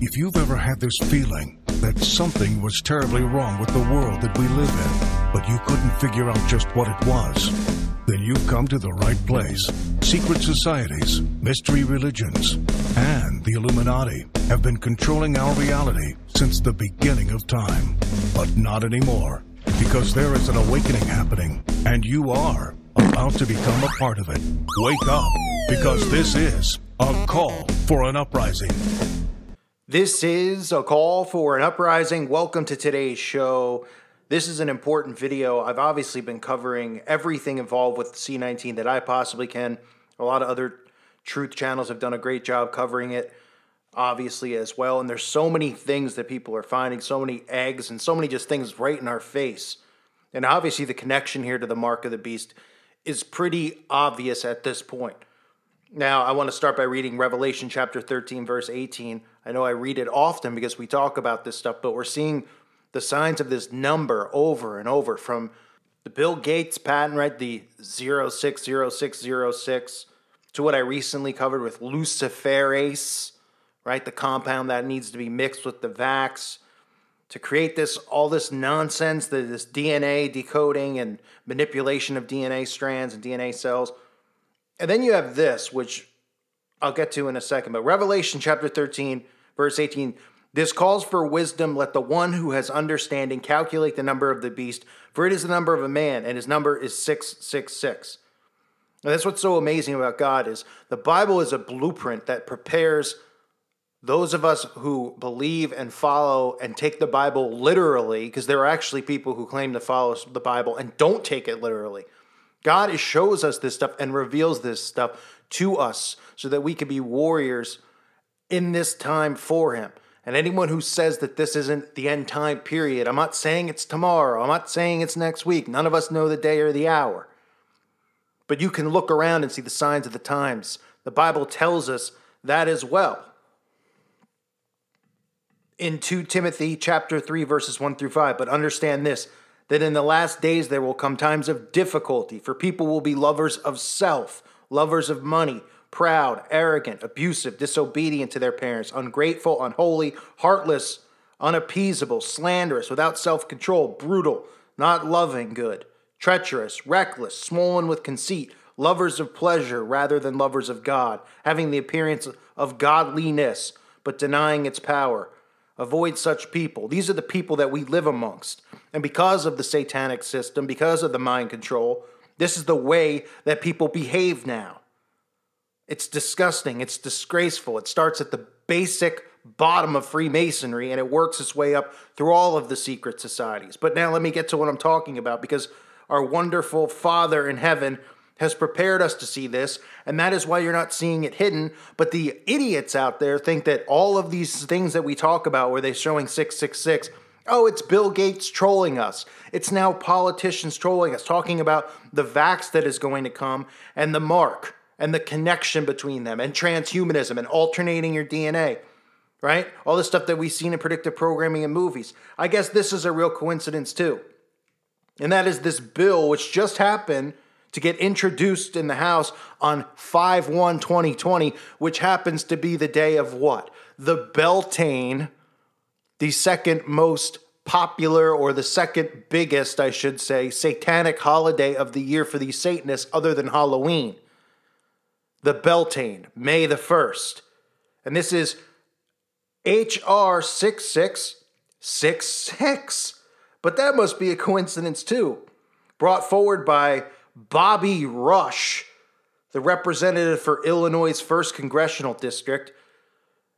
If you've ever had this feeling that something was terribly wrong with the world that we live in, but you couldn't figure out just what it was, then you've come to the right place. Secret societies, mystery religions, and the Illuminati have been controlling our reality since the beginning of time. But not anymore, because there is an awakening happening, and you are about to become a part of it. Wake up, because this is a call for an uprising. This is a call for an uprising. Welcome to today's show. This is an important video. I've obviously been covering everything involved with C19 that I possibly can. A lot of other truth channels have done a great job covering it, obviously, as well. And there's so many things that people are finding, so many eggs, and so many just things right in our face. And obviously, the connection here to the mark of the beast is pretty obvious at this point. Now, I want to start by reading Revelation chapter 13, verse 18. I know I read it often because we talk about this stuff, but we're seeing the signs of this number over and over from the Bill Gates patent, right? The 060606 to what I recently covered with luciferase, right? The compound that needs to be mixed with the vax to create this all this nonsense, this DNA decoding and manipulation of DNA strands and DNA cells. And then you have this, which I'll get to in a second. But Revelation chapter 13, verse 18 this calls for wisdom. Let the one who has understanding calculate the number of the beast, for it is the number of a man, and his number is 666. And that's what's so amazing about God is the Bible is a blueprint that prepares those of us who believe and follow and take the Bible literally, because there are actually people who claim to follow the Bible and don't take it literally. God shows us this stuff and reveals this stuff to us so that we can be warriors in this time for Him. And anyone who says that this isn't the end time period, I'm not saying it's tomorrow, I'm not saying it's next week. None of us know the day or the hour. But you can look around and see the signs of the times. The Bible tells us that as well. In 2 Timothy chapter 3 verses 1 through 5, but understand this that in the last days there will come times of difficulty, for people will be lovers of self, lovers of money, proud, arrogant, abusive, disobedient to their parents, ungrateful, unholy, heartless, unappeasable, slanderous, without self control, brutal, not loving good, treacherous, reckless, swollen with conceit, lovers of pleasure rather than lovers of God, having the appearance of godliness, but denying its power. Avoid such people. These are the people that we live amongst. And because of the satanic system, because of the mind control, this is the way that people behave now. It's disgusting. It's disgraceful. It starts at the basic bottom of Freemasonry and it works its way up through all of the secret societies. But now let me get to what I'm talking about because our wonderful Father in heaven has prepared us to see this, and that is why you're not seeing it hidden. But the idiots out there think that all of these things that we talk about, where they're showing 666, oh, it's Bill Gates trolling us. It's now politicians trolling us, talking about the vax that is going to come and the mark and the connection between them and transhumanism and alternating your DNA, right? All the stuff that we've seen in predictive programming and movies. I guess this is a real coincidence too. And that is this bill, which just happened to get introduced in the House on 5 1 2020, which happens to be the day of what? The Beltane, the second most popular or the second biggest, I should say, satanic holiday of the year for these Satanists other than Halloween. The Beltane, May the 1st. And this is HR 6666. But that must be a coincidence too. Brought forward by Bobby Rush, the representative for Illinois' 1st Congressional District.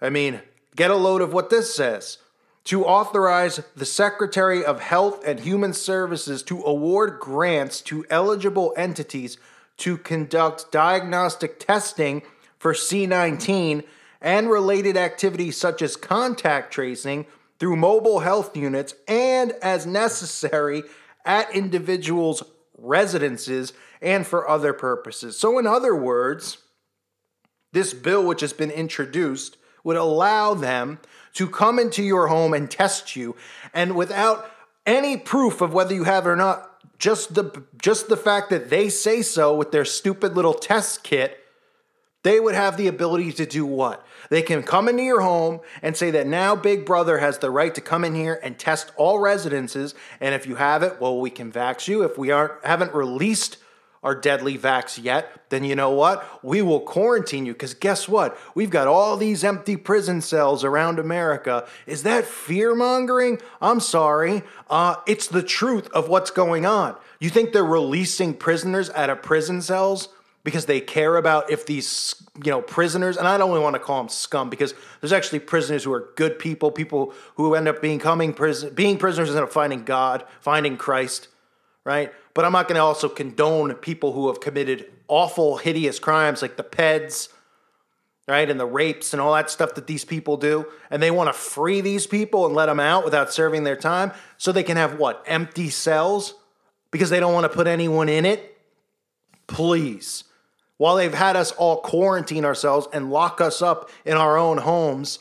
I mean, get a load of what this says. To authorize the Secretary of Health and Human Services to award grants to eligible entities to conduct diagnostic testing for C19 and related activities such as contact tracing through mobile health units and as necessary at individuals' residences, and for other purposes. So, in other words, this bill, which has been introduced, would allow them to come into your home and test you, and without any proof of whether you have or not, just the just the fact that they say so with their stupid little test kit, They would have the ability to do what? They can come into your home and say that now Big Brother has the right to come in here and test all residences. And if you have it, well, we can vax you. If we aren't haven't released our deadly vax yet, then you know what? We will quarantine you because guess what? We've got all these empty prison cells around America. Is that fear mongering? I'm sorry. Uh, it's the truth of what's going on. You think they're releasing prisoners out of prison cells? because they care about if these you know prisoners and i don't even want to call them scum because there's actually prisoners who are good people people who end up becoming prison being prisoners and up finding god finding christ right but i'm not going to also condone people who have committed awful hideous crimes like the peds right and the rapes and all that stuff that these people do. And they want to free these people and let them out without serving their time so they can have what empty cells? Because they don't want to put anyone in it? Please. While they've had us all quarantine ourselves and lock us up in our own homes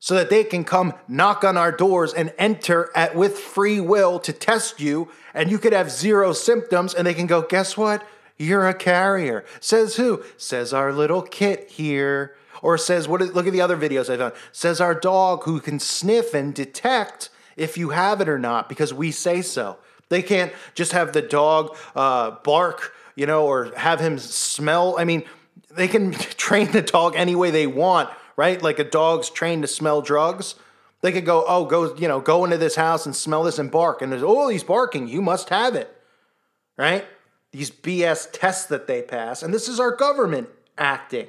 so that they can come knock on our doors and enter at with free will to test you and you could have zero symptoms and they can go guess what? You're a carrier. Says who? Says our little kit here. Or says what look at the other videos i found says our dog who can sniff and detect if you have it or not because we say so. They can't just have the dog uh, bark you know, or have him smell. I mean, they can train the dog any way they want, right? Like a dog's trained to smell drugs. They could go, oh, go, you know, go into this house and smell this and bark. And there's, oh, he's barking. You must have it, right? These BS tests that they pass. And this is our government acting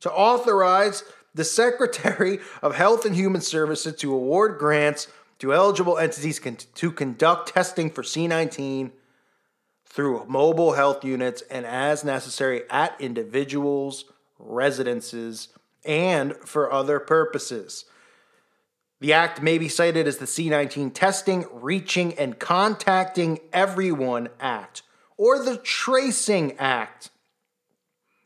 to authorize the Secretary of Health and Human Services to award grants to eligible entities con- to conduct testing for C19 through mobile health units and as necessary at individuals' residences and for other purposes. The act may be cited as the C19 Testing, Reaching, and Contacting Everyone Act or the Tracing Act.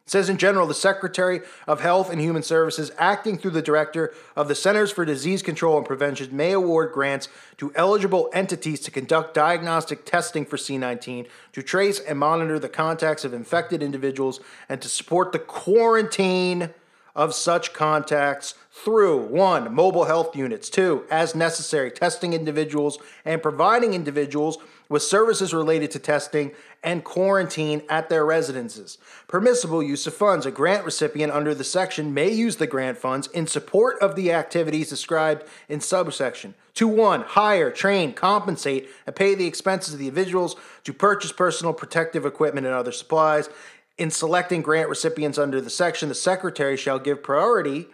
It says in general, the Secretary of Health and Human Services, acting through the Director of the Centers for Disease Control and Prevention, may award grants to eligible entities to conduct diagnostic testing for C19, to trace and monitor the contacts of infected individuals, and to support the quarantine of such contacts through one, mobile health units, two, as necessary, testing individuals and providing individuals with services related to testing and quarantine at their residences. Permissible use of funds. A grant recipient under the section may use the grant funds in support of the activities described in subsection. 2 1. Hire, train, compensate, and pay the expenses of the individuals to purchase personal protective equipment and other supplies. In selecting grant recipients under the section, the Secretary shall give priority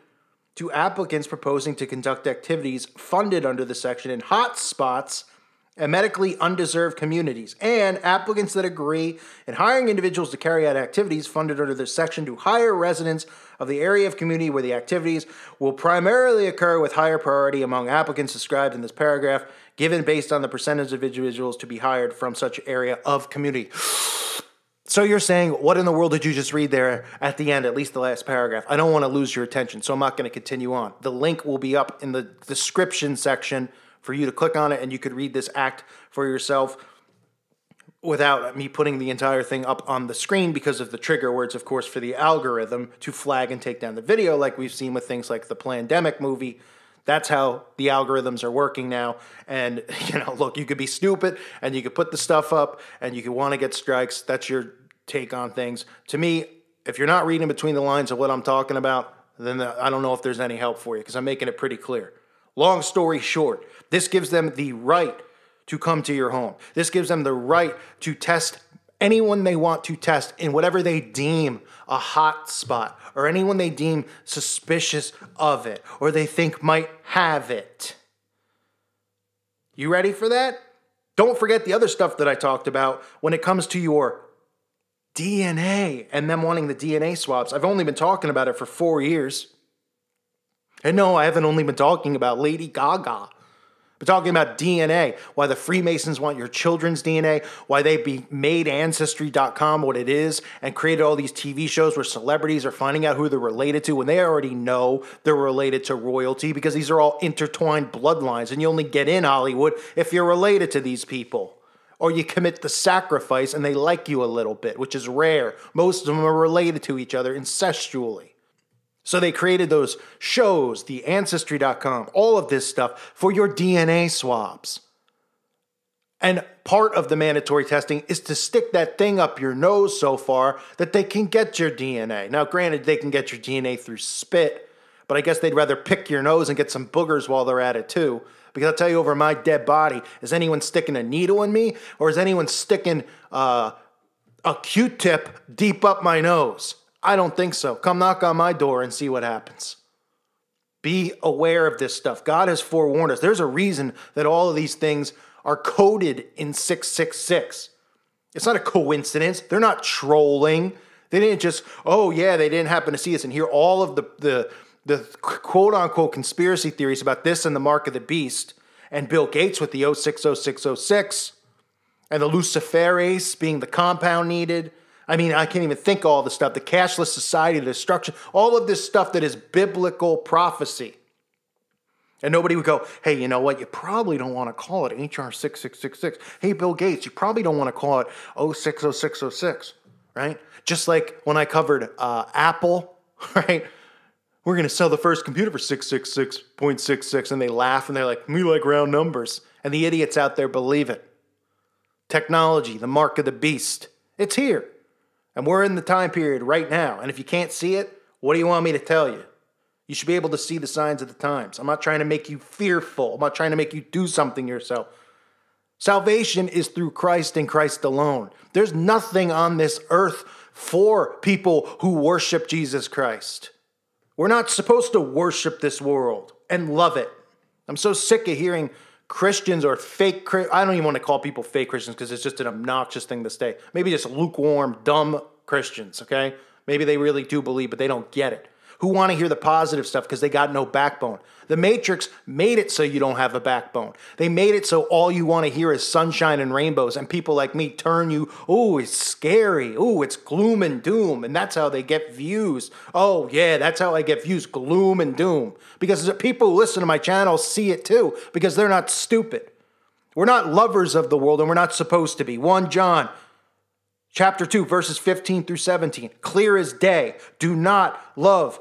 to applicants proposing to conduct activities funded under the section in hot spots and medically undeserved communities, and applicants that agree in hiring individuals to carry out activities funded under this section to hire residents of the area of community where the activities will primarily occur with higher priority among applicants described in this paragraph, given based on the percentage of individuals to be hired from such area of community. So you're saying, what in the world did you just read there at the end, at least the last paragraph? I don't want to lose your attention, so I'm not going to continue on. The link will be up in the description section for you to click on it and you could read this act for yourself without me putting the entire thing up on the screen because of the trigger words, of course, for the algorithm to flag and take down the video, like we've seen with things like the Plandemic movie. That's how the algorithms are working now. And, you know, look, you could be stupid and you could put the stuff up and you could want to get strikes. That's your take on things. To me, if you're not reading between the lines of what I'm talking about, then I don't know if there's any help for you because I'm making it pretty clear. Long story short, this gives them the right to come to your home. This gives them the right to test anyone they want to test in whatever they deem a hot spot or anyone they deem suspicious of it or they think might have it. You ready for that? Don't forget the other stuff that I talked about when it comes to your DNA and them wanting the DNA swabs. I've only been talking about it for four years. And no, I haven't only been talking about Lady Gaga. We're talking about DNA, why the Freemasons want your children's DNA, why they be made Ancestry.com what it is, and created all these TV shows where celebrities are finding out who they're related to when they already know they're related to royalty because these are all intertwined bloodlines, and you only get in Hollywood if you're related to these people. Or you commit the sacrifice and they like you a little bit, which is rare. Most of them are related to each other incestually. So they created those shows, the Ancestry.com, all of this stuff for your DNA swabs. And part of the mandatory testing is to stick that thing up your nose so far that they can get your DNA. Now, granted, they can get your DNA through spit, but I guess they'd rather pick your nose and get some boogers while they're at it too. Because I'll tell you, over my dead body, is anyone sticking a needle in me, or is anyone sticking uh, a Q-tip deep up my nose? I don't think so. Come knock on my door and see what happens. Be aware of this stuff. God has forewarned us. There's a reason that all of these things are coded in 666. It's not a coincidence. They're not trolling. They didn't just, oh yeah, they didn't happen to see us and hear all of the the the quote unquote conspiracy theories about this and the mark of the beast and Bill Gates with the 060606 and the Luciferase being the compound needed. I mean, I can't even think all the stuff, the cashless society, the destruction, all of this stuff that is biblical prophecy. And nobody would go, hey, you know what? You probably don't want to call it HR 6666. Hey, Bill Gates, you probably don't want to call it 060606, right? Just like when I covered uh, Apple, right? We're going to sell the first computer for 666.66. And they laugh and they're like, we like round numbers. And the idiots out there believe it. Technology, the mark of the beast, it's here. And we're in the time period right now. And if you can't see it, what do you want me to tell you? You should be able to see the signs of the times. I'm not trying to make you fearful. I'm not trying to make you do something yourself. Salvation is through Christ and Christ alone. There's nothing on this earth for people who worship Jesus Christ. We're not supposed to worship this world and love it. I'm so sick of hearing Christians or fake, I don't even want to call people fake Christians because it's just an obnoxious thing to say. Maybe just lukewarm, dumb Christians, okay? Maybe they really do believe, but they don't get it who want to hear the positive stuff because they got no backbone. The Matrix made it so you don't have a backbone. They made it so all you want to hear is sunshine and rainbows, and people like me turn you, oh, it's scary. Oh, it's gloom and doom. And that's how they get views. Oh, yeah, that's how I get views gloom and doom. Because people who listen to my channel see it too, because they're not stupid. We're not lovers of the world, and we're not supposed to be. 1 John chapter 2, verses 15 through 17. Clear as day. Do not love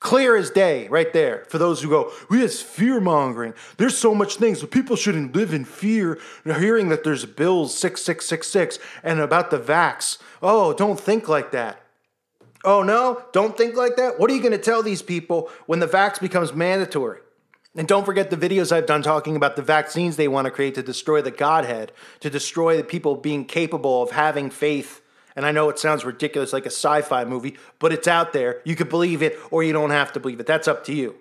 Clear as day, right there. For those who go, we have fear mongering. There's so much things, people shouldn't live in fear. Hearing that there's bills 6666 and about the vax. Oh, don't think like that. Oh, no? Don't think like that? What are you going to tell these people when the vax becomes mandatory? And don't forget the videos I've done talking about the vaccines they want to create to destroy the Godhead, to destroy the people being capable of having faith and I know it sounds ridiculous like a sci fi movie, but it's out there. You could believe it or you don't have to believe it. That's up to you.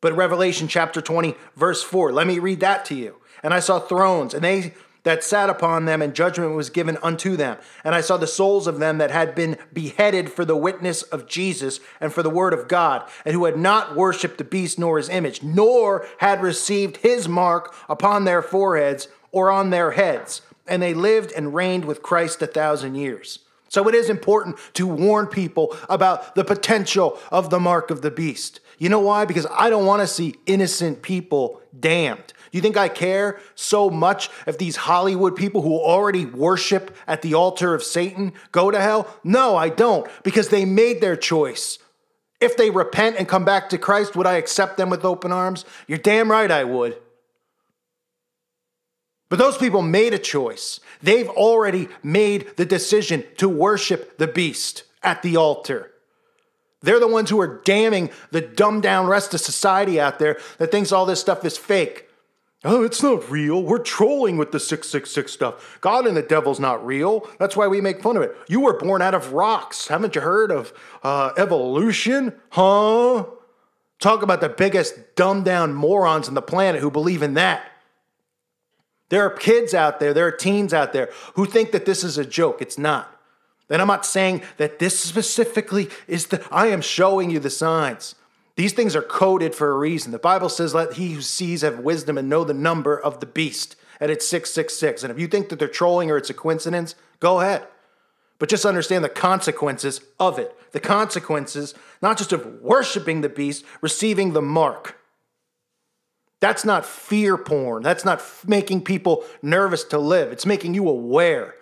But Revelation chapter 20, verse 4, let me read that to you. And I saw thrones, and they that sat upon them, and judgment was given unto them. And I saw the souls of them that had been beheaded for the witness of Jesus and for the word of God, and who had not worshipped the beast nor his image, nor had received his mark upon their foreheads or on their heads and they lived and reigned with Christ a thousand years. So it is important to warn people about the potential of the mark of the beast. You know why? Because I don't want to see innocent people damned. You think I care so much if these Hollywood people who already worship at the altar of Satan go to hell? No, I don't, because they made their choice. If they repent and come back to Christ, would I accept them with open arms? You're damn right I would. But those people made a choice. They've already made the decision to worship the beast at the altar. They're the ones who are damning the dumbed down rest of society out there that thinks all this stuff is fake. Oh, it's not real. We're trolling with the 666 stuff. God and the devil's not real. That's why we make fun of it. You were born out of rocks. Haven't you heard of uh, evolution? Huh? Talk about the biggest dumbed down morons on the planet who believe in that. There are kids out there, there are teens out there who think that this is a joke. It's not. And I'm not saying that this specifically is the, I am showing you the signs. These things are coded for a reason. The Bible says, Let he who sees have wisdom and know the number of the beast. And it's 666. And if you think that they're trolling or it's a coincidence, go ahead. But just understand the consequences of it. The consequences, not just of worshiping the beast, receiving the mark. That's not fear porn. That's not making people nervous to live. It's making you aware.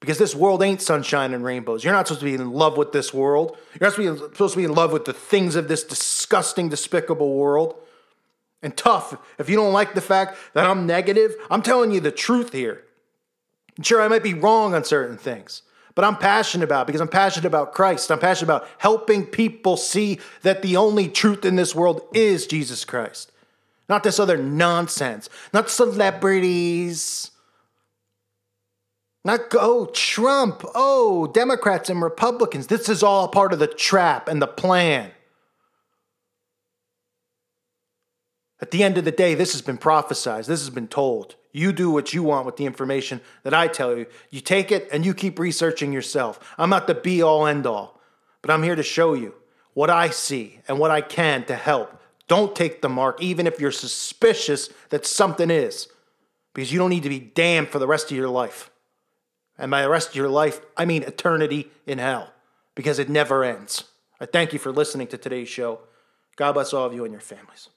Because this world ain't sunshine and rainbows. You're not supposed to be in love with this world. You're not supposed to be in love with the things of this disgusting, despicable world. And tough, if you don't like the fact that I'm negative, I'm telling you the truth here. Sure, I might be wrong on certain things, but I'm passionate about because I'm passionate about Christ. I'm passionate about helping people see that the only truth in this world is Jesus Christ, not this other nonsense, not celebrities not go oh, Trump. Oh, Democrats and Republicans. This is all part of the trap and the plan. At the end of the day, this has been prophesized. This has been told. You do what you want with the information that I tell you. You take it and you keep researching yourself. I'm not the be all end all, but I'm here to show you what I see and what I can to help. Don't take the mark, even if you're suspicious that something is, because you don't need to be damned for the rest of your life. And by the rest of your life, I mean eternity in hell, because it never ends. I thank you for listening to today's show. God bless all of you and your families.